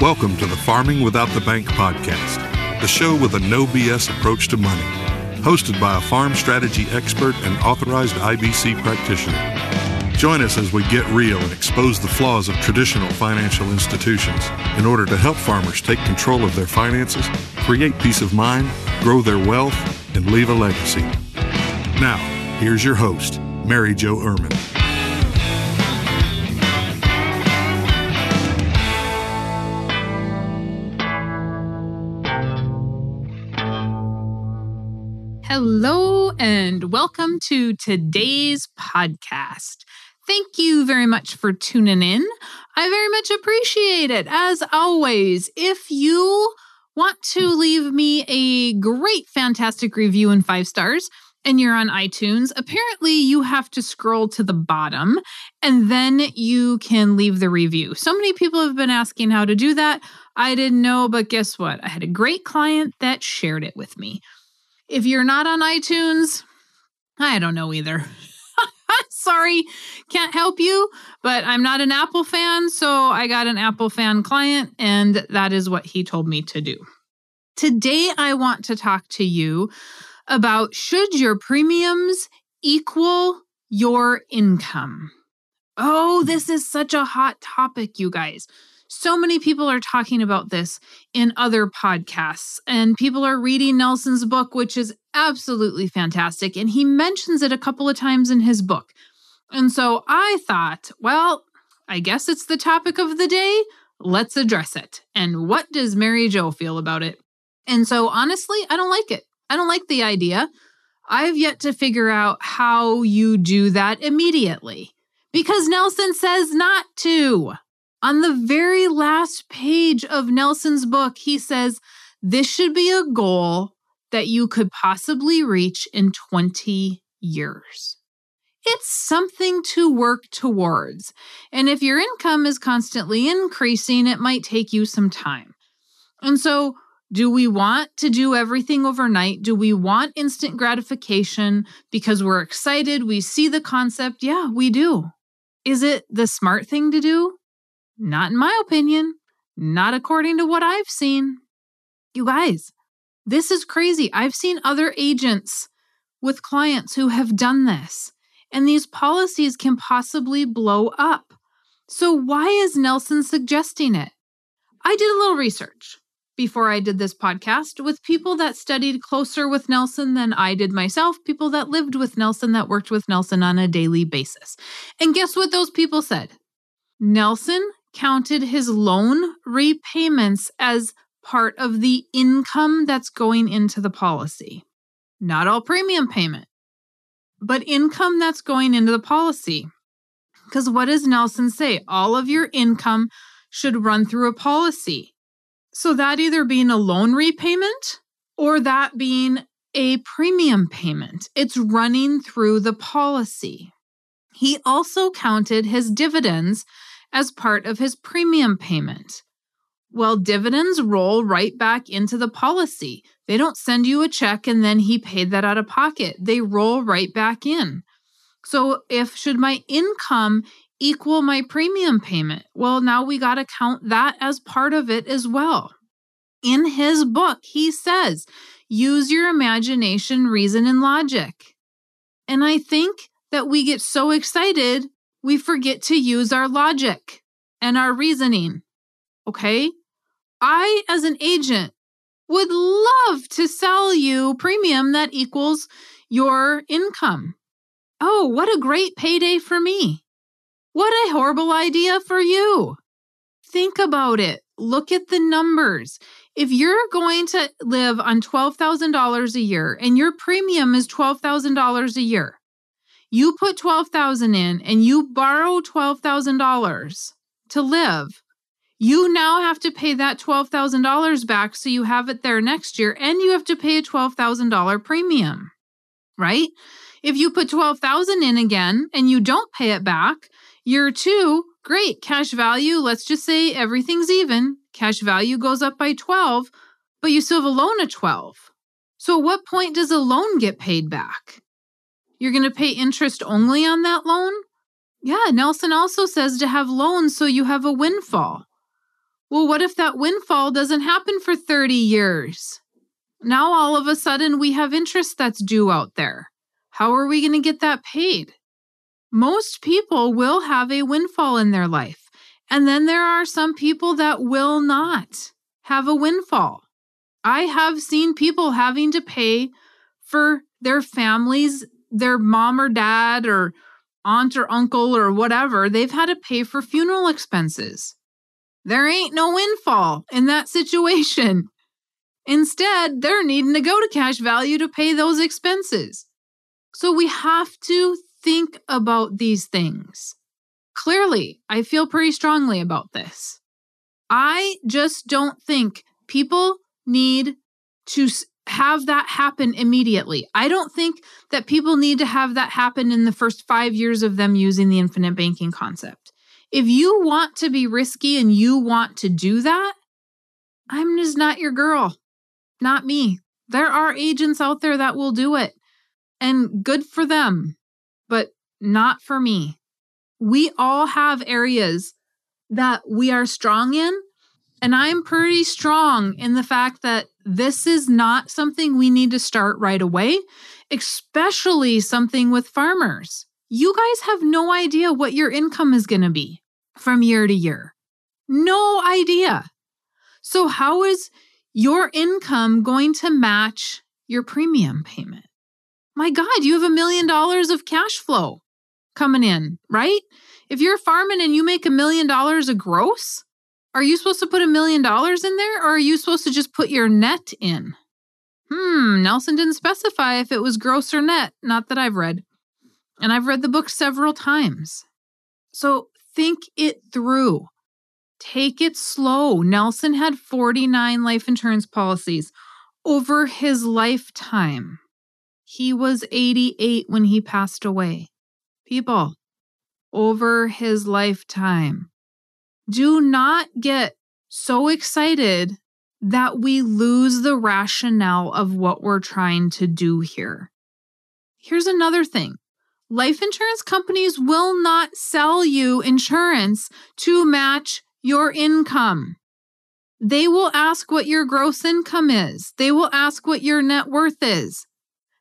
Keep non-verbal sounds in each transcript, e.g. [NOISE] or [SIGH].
Welcome to the Farming Without the Bank podcast, the show with a no BS approach to money. Hosted by a farm strategy expert and authorized IBC practitioner. Join us as we get real and expose the flaws of traditional financial institutions in order to help farmers take control of their finances, create peace of mind, grow their wealth, and leave a legacy. Now, here's your host, Mary Jo Irmen. Hello, and welcome to today's podcast. Thank you very much for tuning in. I very much appreciate it. As always, if you want to leave me a great, fantastic review and five stars, and you're on iTunes, apparently you have to scroll to the bottom and then you can leave the review. So many people have been asking how to do that. I didn't know, but guess what? I had a great client that shared it with me. If you're not on iTunes, I don't know either. [LAUGHS] Sorry, can't help you, but I'm not an Apple fan, so I got an Apple fan client, and that is what he told me to do. Today, I want to talk to you about should your premiums equal your income? Oh, this is such a hot topic, you guys. So many people are talking about this in other podcasts, and people are reading Nelson's book, which is absolutely fantastic. And he mentions it a couple of times in his book. And so I thought, well, I guess it's the topic of the day. Let's address it. And what does Mary Jo feel about it? And so honestly, I don't like it. I don't like the idea. I've yet to figure out how you do that immediately because Nelson says not to. On the very last page of Nelson's book, he says, This should be a goal that you could possibly reach in 20 years. It's something to work towards. And if your income is constantly increasing, it might take you some time. And so, do we want to do everything overnight? Do we want instant gratification because we're excited? We see the concept. Yeah, we do. Is it the smart thing to do? Not in my opinion. Not according to what I've seen. You guys, this is crazy. I've seen other agents with clients who have done this, and these policies can possibly blow up. So, why is Nelson suggesting it? I did a little research before I did this podcast with people that studied closer with Nelson than I did myself, people that lived with Nelson, that worked with Nelson on a daily basis. And guess what those people said? Nelson counted his loan repayments as part of the income that's going into the policy. Not all premium payment, but income that's going into the policy. Because what does Nelson say? All of your income should run through a policy. So that either being a loan repayment or that being a premium payment. It's running through the policy. He also counted his dividends as part of his premium payment. Well, dividends roll right back into the policy. They don't send you a check and then he paid that out of pocket. They roll right back in. So, if should my income equal my premium payment? Well, now we got to count that as part of it as well. In his book, he says, use your imagination, reason, and logic. And I think that we get so excited we forget to use our logic and our reasoning. Okay? I, as an agent, would love to sell you premium that equals your income. Oh, what a great payday for me. What a horrible idea for you. Think about it. Look at the numbers. If you're going to live on $12,000 a year and your premium is $12,000 a year, you put 12,000 in and you borrow $12,000 to live. You now have to pay that $12,000 back so you have it there next year and you have to pay a $12,000 premium. Right? If you put 12,000 in again and you don't pay it back, year 2, great, cash value, let's just say everything's even. Cash value goes up by 12, but you still have a loan of 12. So at what point does a loan get paid back? You're going to pay interest only on that loan? Yeah, Nelson also says to have loans so you have a windfall. Well, what if that windfall doesn't happen for 30 years? Now all of a sudden we have interest that's due out there. How are we going to get that paid? Most people will have a windfall in their life. And then there are some people that will not have a windfall. I have seen people having to pay for their families, their mom or dad or aunt or uncle or whatever, they've had to pay for funeral expenses. There ain't no windfall in that situation. Instead, they're needing to go to cash value to pay those expenses. So we have to think about these things. Clearly, I feel pretty strongly about this. I just don't think people need to have that happen immediately. I don't think that people need to have that happen in the first five years of them using the infinite banking concept. If you want to be risky and you want to do that, I'm just not your girl. Not me. There are agents out there that will do it. And good for them, but not for me. We all have areas that we are strong in. And I'm pretty strong in the fact that this is not something we need to start right away, especially something with farmers. You guys have no idea what your income is going to be from year to year. No idea. So, how is your income going to match your premium payment? My God, you have a million dollars of cash flow coming in, right? If you're farming and you make a million dollars a gross, are you supposed to put a million dollars in there or are you supposed to just put your net in? Hmm, Nelson didn't specify if it was gross or net, not that I've read. And I've read the book several times. So think it through. Take it slow. Nelson had 49 life insurance policies over his lifetime. He was 88 when he passed away. People, over his lifetime do not get so excited that we lose the rationale of what we're trying to do here. Here's another thing life insurance companies will not sell you insurance to match your income. They will ask what your gross income is. They will ask what your net worth is.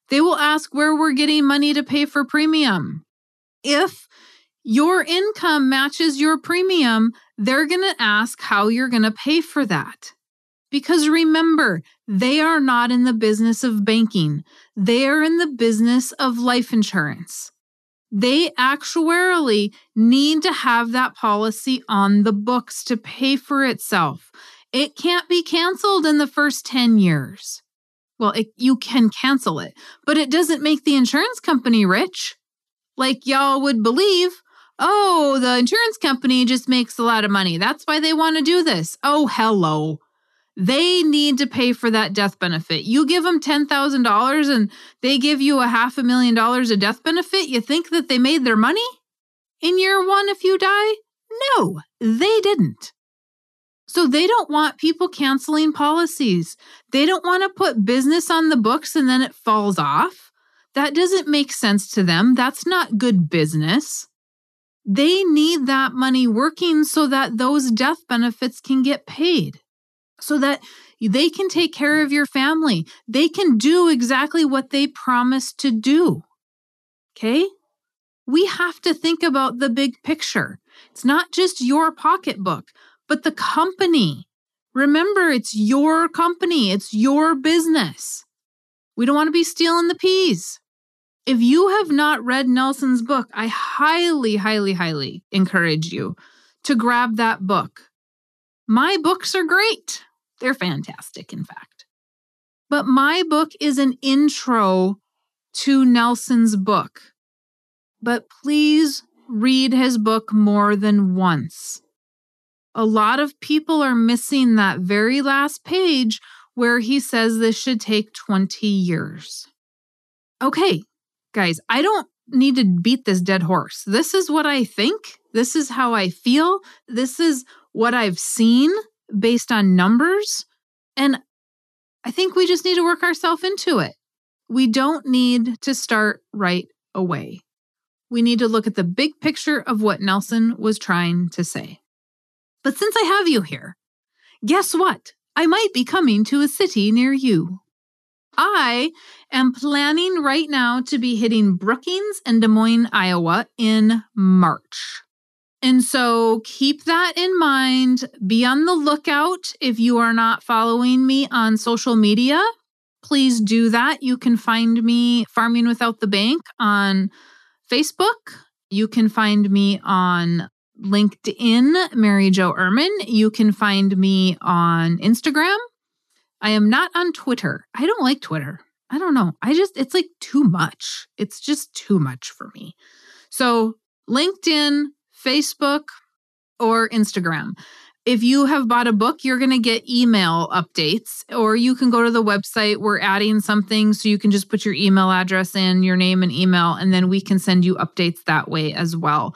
They will ask where we're getting money to pay for premium. If your income matches your premium, they're going to ask how you're going to pay for that. Because remember, they are not in the business of banking, they are in the business of life insurance. They actuarially need to have that policy on the books to pay for itself. It can't be canceled in the first 10 years. Well, it, you can cancel it, but it doesn't make the insurance company rich. Like y'all would believe, Oh, the insurance company just makes a lot of money. That's why they want to do this. Oh, hello. They need to pay for that death benefit. You give them $10,000 and they give you a half a million dollars of death benefit. You think that they made their money in year one if you die? No, they didn't. So they don't want people canceling policies. They don't want to put business on the books and then it falls off. That doesn't make sense to them. That's not good business. They need that money working so that those death benefits can get paid, so that they can take care of your family. They can do exactly what they promised to do. Okay? We have to think about the big picture. It's not just your pocketbook, but the company. Remember, it's your company, it's your business. We don't want to be stealing the peas. If you have not read Nelson's book, I highly, highly, highly encourage you to grab that book. My books are great. They're fantastic, in fact. But my book is an intro to Nelson's book. But please read his book more than once. A lot of people are missing that very last page where he says this should take 20 years. Okay, guys, I don't need to beat this dead horse. This is what I think. This is how I feel. This is what I've seen based on numbers. And I think we just need to work ourselves into it. We don't need to start right away. We need to look at the big picture of what Nelson was trying to say. But since I have you here, guess what? I might be coming to a city near you. I am planning right now to be hitting Brookings and Des Moines, Iowa in March. And so keep that in mind. Be on the lookout. If you are not following me on social media, please do that. You can find me Farming Without the Bank on Facebook. You can find me on LinkedIn, Mary Jo Irmen. You can find me on Instagram. I am not on Twitter. I don't like Twitter. I don't know. I just, it's like too much. It's just too much for me. So, LinkedIn, Facebook, or Instagram. If you have bought a book, you're going to get email updates, or you can go to the website. We're adding something so you can just put your email address in, your name and email, and then we can send you updates that way as well.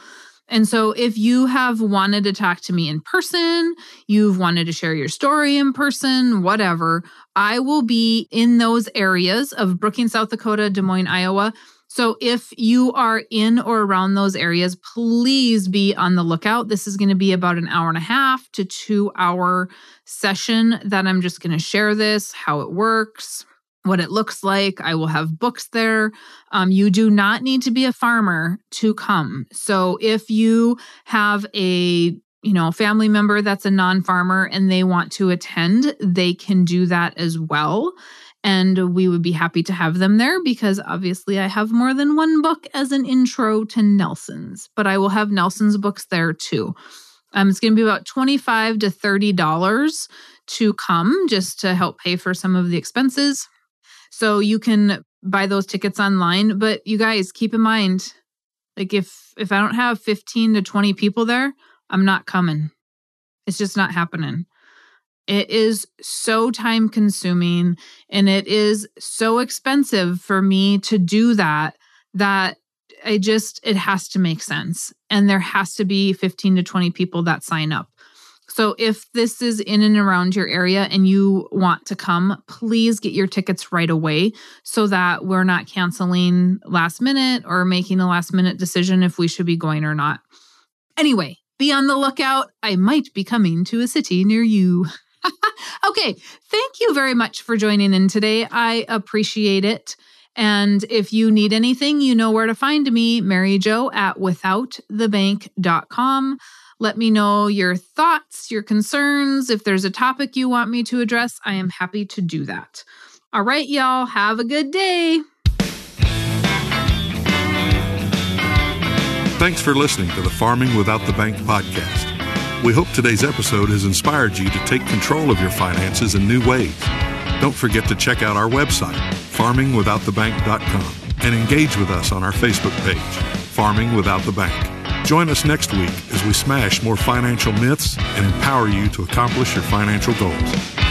And so, if you have wanted to talk to me in person, you've wanted to share your story in person, whatever, I will be in those areas of Brookings, South Dakota, Des Moines, Iowa. So, if you are in or around those areas, please be on the lookout. This is going to be about an hour and a half to two hour session that I'm just going to share this, how it works, what it looks like. I will have books there. Um, you do not need to be a farmer to come. So if you have a you know family member that's a non-farmer and they want to attend, they can do that as well. And we would be happy to have them there because obviously I have more than one book as an intro to Nelson's, but I will have Nelson's books there too. Um, it's going to be about 25 to $30 to come just to help pay for some of the expenses. So you can buy those tickets online, but you guys keep in mind like if if I don't have 15 to 20 people there, I'm not coming. It's just not happening. It is so time consuming and it is so expensive for me to do that that I just it has to make sense and there has to be 15 to 20 people that sign up. So if this is in and around your area and you want to come, please get your tickets right away so that we're not canceling last minute or making a last minute decision if we should be going or not. Anyway, be on the lookout. I might be coming to a city near you. [LAUGHS] okay, thank you very much for joining in today. I appreciate it. And if you need anything, you know where to find me, Mary Jo at withoutthebank.com. Let me know your thoughts, your concerns. If there's a topic you want me to address, I am happy to do that. All right, y'all, have a good day. Thanks for listening to the Farming Without the Bank podcast. We hope today's episode has inspired you to take control of your finances in new ways. Don't forget to check out our website, farmingwithoutthebank.com, and engage with us on our Facebook page, Farming Without the Bank. Join us next week as we smash more financial myths and empower you to accomplish your financial goals.